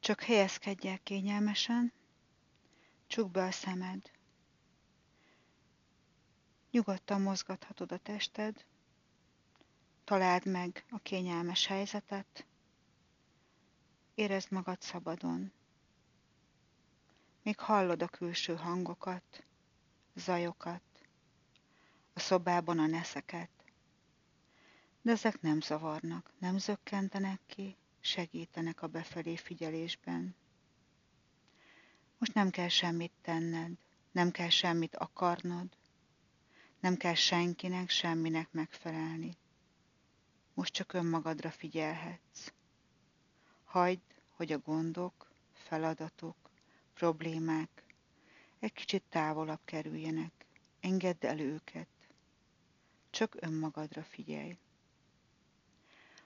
Csak helyezkedj el kényelmesen, csukd be a szemed. Nyugodtan mozgathatod a tested, találd meg a kényelmes helyzetet, érezd magad szabadon. Még hallod a külső hangokat, zajokat, a szobában a neszeket, de ezek nem zavarnak, nem zökkentenek ki, segítenek a befelé figyelésben. Most nem kell semmit tenned, nem kell semmit akarnod, nem kell senkinek, semminek megfelelni. Most csak önmagadra figyelhetsz. Hagyd, hogy a gondok, feladatok, problémák egy kicsit távolabb kerüljenek. Engedd el őket. Csak önmagadra figyelj.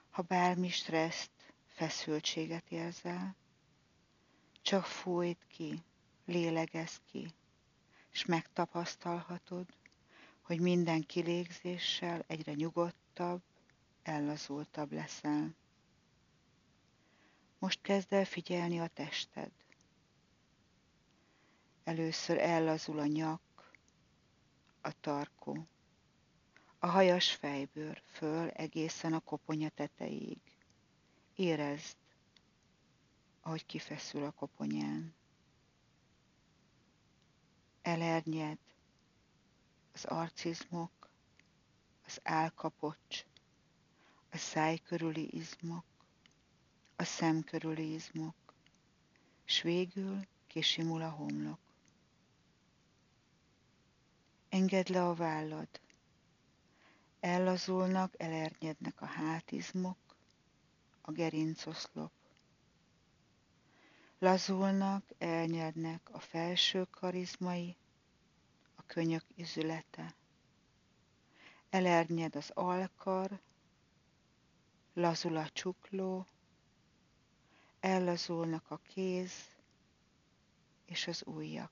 Ha bármi stresszt, feszültséget érzel, csak fújt ki, lélegezz ki, és megtapasztalhatod, hogy minden kilégzéssel egyre nyugodtabb, ellazultabb leszel. Most kezd el figyelni a tested. Először ellazul a nyak, a tarkó, a hajas fejbőr föl egészen a koponya tetejéig. Érezd, ahogy kifeszül a koponyán. Elernyed az arcizmok, az álkapocs, a száj körüli izmok, a szem körüli izmok, s végül kisimul a homlok. Engedd le a vállad, ellazulnak, elernyednek a hátizmok, a gerincoszlop. Lazulnak, elnyednek a felső karizmai, a könyök izülete. Elernyed az alkar, lazul a csukló, ellazulnak a kéz és az ujjak.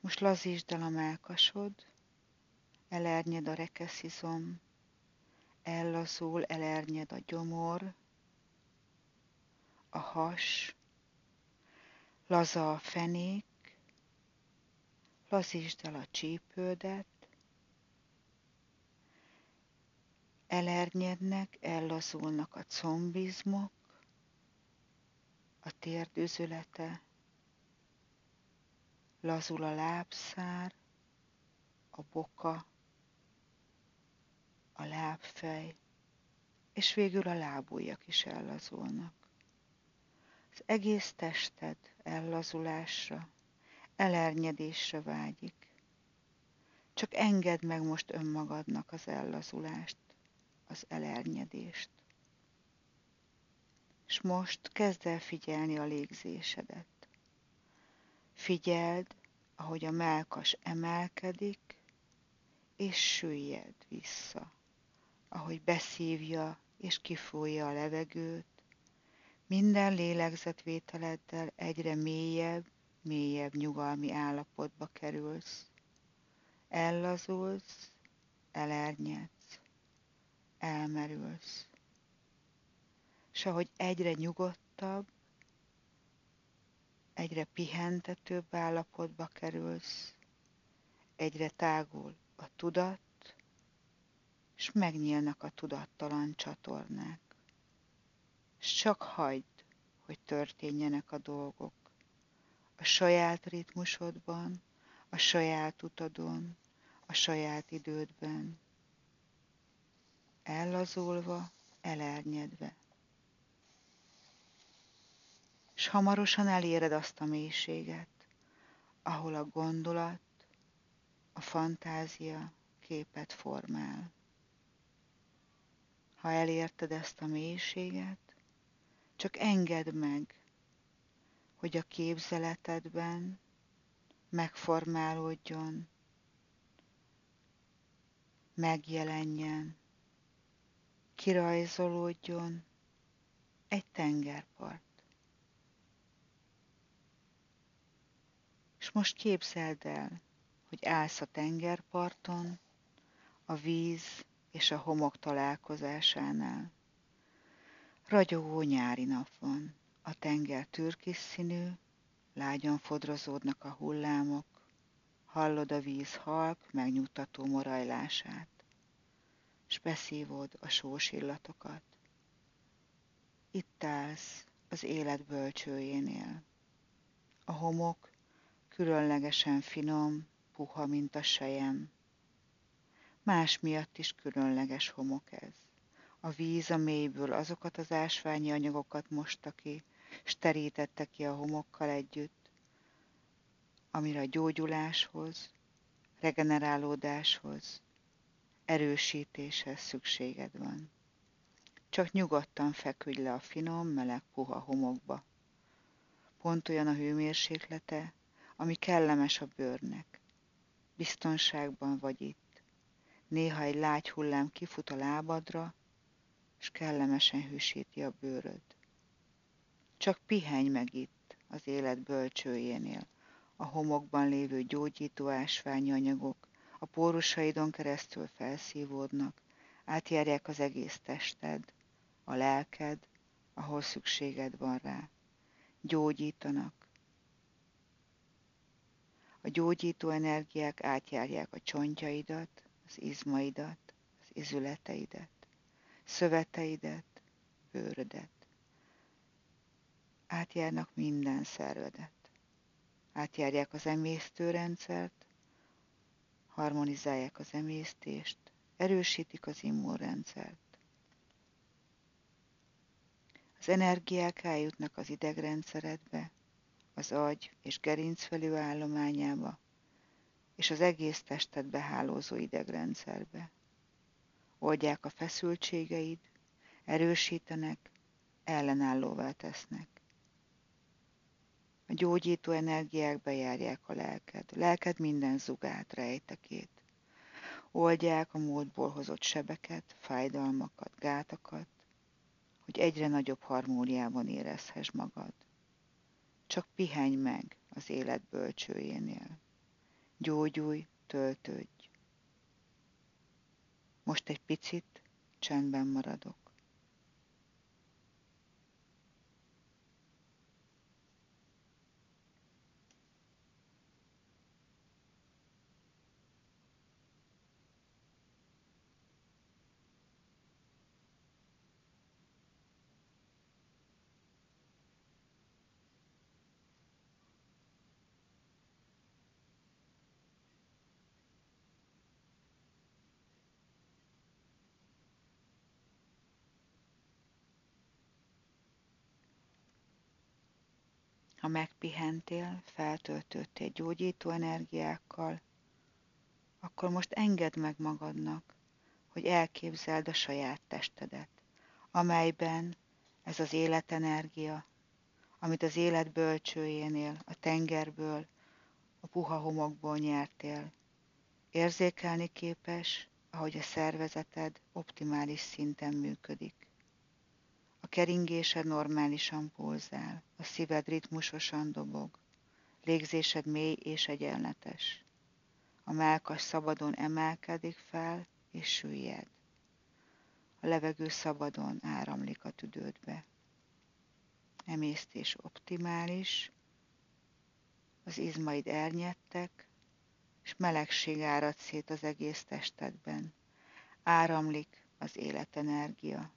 Most lazítsd el a melkasod, elernyed a rekeszizom, ellazul, elernyed a gyomor, a has, laza a fenék, lazítsd el a csípődet, elernyednek, ellazulnak a combizmok, a térdüzülete, lazul a lábszár, a boka, a lábfej, és végül a lábujjak is ellazulnak. Az egész tested ellazulásra, elernyedésre vágyik. Csak engedd meg most önmagadnak az ellazulást, az elernyedést. És most kezd el figyelni a légzésedet. Figyeld, ahogy a melkas emelkedik, és süllyed vissza, ahogy beszívja és kifújja a levegőt, minden lélegzetvételeddel egyre mélyebb, mélyebb nyugalmi állapotba kerülsz. Ellazulsz, elernyedsz, elmerülsz. És ahogy egyre nyugodtabb, egyre pihentetőbb állapotba kerülsz, egyre tágul a tudat, és megnyílnak a tudattalan csatornák. És csak hagyd, hogy történjenek a dolgok. A saját ritmusodban, a saját utadon, a saját idődben. Ellazulva, elernyedve és hamarosan eléred azt a mélységet, ahol a gondolat, a fantázia képet formál. Ha elérted ezt a mélységet, csak engedd meg, hogy a képzeletedben megformálódjon, megjelenjen, kirajzolódjon egy tengerpart. És most képzeld el, hogy állsz a tengerparton, a víz és a homok találkozásánál. Ragyogó nyári nap van, a tenger türkis színű, lágyan fodrozódnak a hullámok, hallod a víz halk, megnyugtató morajlását, s beszívod a sós illatokat. Itt állsz az élet bölcsőjénél. A homok különlegesen finom, puha, mint a sejem. Más miatt is különleges homok ez. A víz a mélyből azokat az ásványi anyagokat mosta ki, s terítette ki a homokkal együtt, amire a gyógyuláshoz, regenerálódáshoz, erősítéshez szükséged van. Csak nyugodtan feküdj le a finom, meleg, puha homokba. Pont olyan a hőmérséklete, ami kellemes a bőrnek. Biztonságban vagy itt. Néha egy lágy hullám kifut a lábadra, és kellemesen hűsíti a bőröd. Csak pihenj meg itt, az élet bölcsőjénél. A homokban lévő gyógyító ásványi anyagok a pórusaidon keresztül felszívódnak, átjárják az egész tested, a lelked, ahol szükséged van rá. Gyógyítanak. A gyógyító energiák átjárják a csontjaidat, az izmaidat, az izületeidet, szöveteidet, bőrödet. Átjárnak minden szervedet. Átjárják az emésztőrendszert, harmonizálják az emésztést, erősítik az immunrendszert. Az energiák eljutnak az idegrendszeredbe, az agy és gerincvelő állományába, és az egész testet behálózó idegrendszerbe. Oldják a feszültségeid, erősítenek, ellenállóvá tesznek. A gyógyító energiák bejárják a lelked, a lelked minden zugát, rejtekét. Oldják a módból hozott sebeket, fájdalmakat, gátakat, hogy egyre nagyobb harmóniában érezhess magad. Csak pihenj meg az élet bölcsőjénél. Gyógyulj, töltődj. Most egy picit csendben maradok. Ha megpihentél, feltöltöttél gyógyító energiákkal, akkor most engedd meg magadnak, hogy elképzeld a saját testedet, amelyben ez az életenergia, amit az élet bölcsőjénél, a tengerből, a puha homokból nyertél, érzékelni képes, ahogy a szervezeted optimális szinten működik. Keringésed normálisan pulzál, a szíved ritmusosan dobog, légzésed mély és egyenletes. A melkas szabadon emelkedik fel és süllyed. A levegő szabadon áramlik a tüdődbe. Emésztés optimális, az izmaid elnyettek, és melegség árad szét az egész testedben. Áramlik az életenergia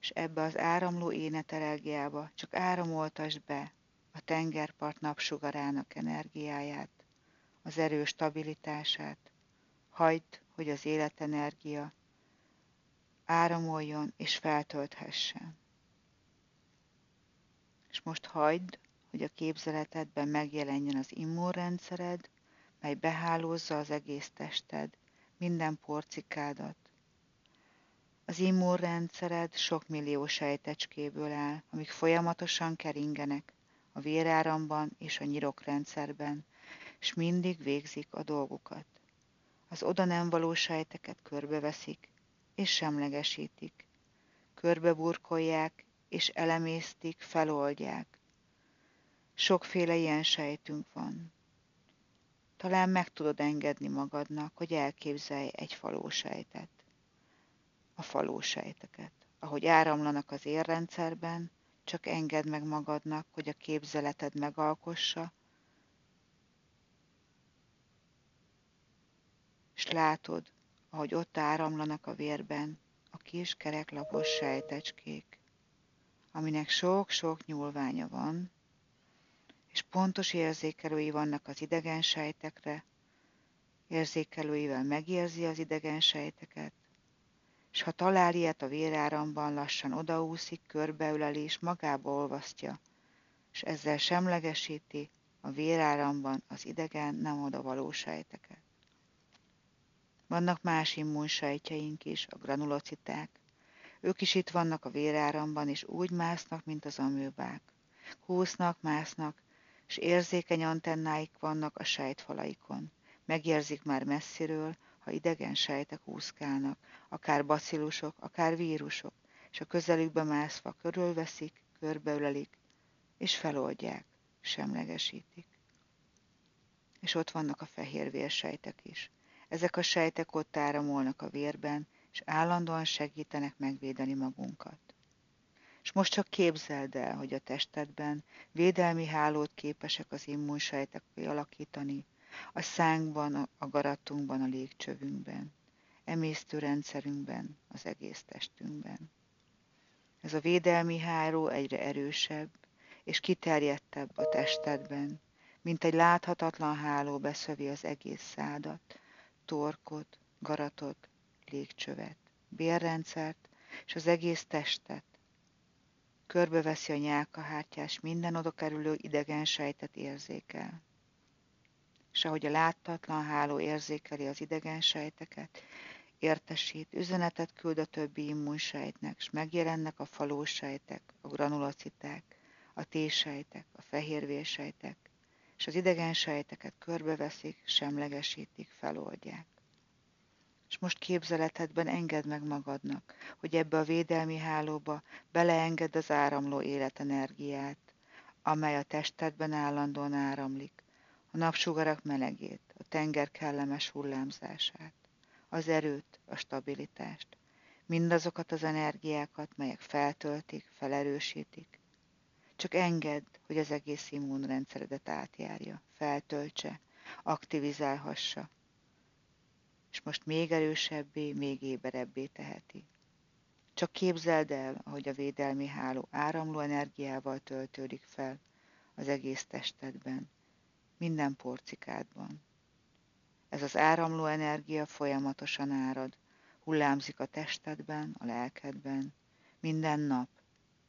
és ebbe az áramló énetenergiába csak áramoltasd be a tengerpart napsugarának energiáját, az erő stabilitását, hagyd, hogy az életenergia áramoljon és feltölthessen. És most hagyd, hogy a képzeletedben megjelenjen az immunrendszered, mely behálózza az egész tested, minden porcikádat, az immunrendszered sok millió sejtecskéből áll, amik folyamatosan keringenek a véráramban és a nyirokrendszerben, és mindig végzik a dolgukat. Az oda nem való sejteket körbeveszik, és semlegesítik. Körbeburkolják, és elemésztik, feloldják. Sokféle ilyen sejtünk van. Talán meg tudod engedni magadnak, hogy elképzelj egy falósejtet a falósejteket, ahogy áramlanak az érrendszerben, csak engedd meg magadnak, hogy a képzeleted megalkossa, és látod, ahogy ott áramlanak a vérben a kis kereklapos sejtecskék, aminek sok-sok nyúlványa van, és pontos érzékelői vannak az idegen sejtekre, érzékelőivel megérzi az idegen sejteket, és ha talál ilyet a véráramban, lassan odaúszik, körbeüleli és magába olvasztja, és ezzel semlegesíti a véráramban az idegen, nem odavaló sejteket. Vannak más immunsejtjeink is, a granulociták. Ők is itt vannak a véráramban, és úgy másznak, mint az amőbák. Húznak, másznak, és érzékeny antennáik vannak a sejtfalaikon. Megérzik már messziről, ha idegen sejtek úszkálnak, akár bacillusok, akár vírusok, és a közelükbe mászva körülveszik, körbeülelik, és feloldják, semlegesítik. És ott vannak a fehér vérsejtek is. Ezek a sejtek ott áramolnak a vérben, és állandóan segítenek megvédeni magunkat. És most csak képzeld el, hogy a testedben védelmi hálót képesek az immunsejtek kialakítani, a szánkban, a garatunkban, a légcsövünkben, emésztőrendszerünkben, az egész testünkben. Ez a védelmi háló egyre erősebb és kiterjedtebb a testedben, mint egy láthatatlan háló beszövi az egész szádat, torkot, garatot, légcsövet, bérrendszert és az egész testet. Körbeveszi a nyálkahártyás, minden oda kerülő idegen sejtet érzékel. És ahogy a láttatlan háló érzékeli az idegen sejteket, értesít, üzenetet küld a többi immunsejtnek, és megjelennek a falósejtek, a granulociták, a T-sejtek, a fehérvérsejtek, és az idegen sejteket körbeveszik, semlegesítik, feloldják. És most képzeletedben engedd meg magadnak, hogy ebbe a védelmi hálóba beleengedd az áramló életenergiát, amely a testedben állandóan áramlik, a napsugarak melegét, a tenger kellemes hullámzását, az erőt, a stabilitást, mindazokat az energiákat, melyek feltöltik, felerősítik, csak engedd, hogy az egész immunrendszeredet átjárja, feltöltse, aktivizálhassa. És most még erősebbé, még éberebbé teheti. Csak képzeld el, ahogy a védelmi háló áramló energiával töltődik fel az egész testedben, minden porcikádban. Ez az áramló energia folyamatosan árad, hullámzik a testedben, a lelkedben, minden nap,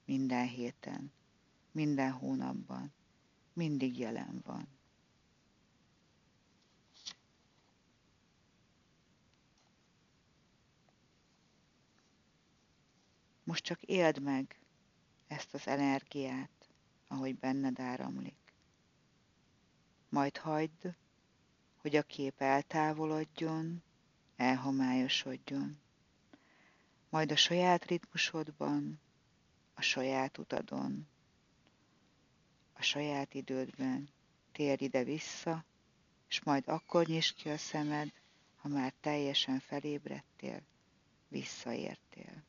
minden héten minden hónapban, mindig jelen van. Most csak éld meg ezt az energiát, ahogy benned áramlik. Majd hagyd, hogy a kép eltávolodjon, elhomályosodjon. Majd a saját ritmusodban, a saját utadon a saját idődben. Térj ide-vissza, és majd akkor nyisd ki a szemed, ha már teljesen felébredtél, visszaértél.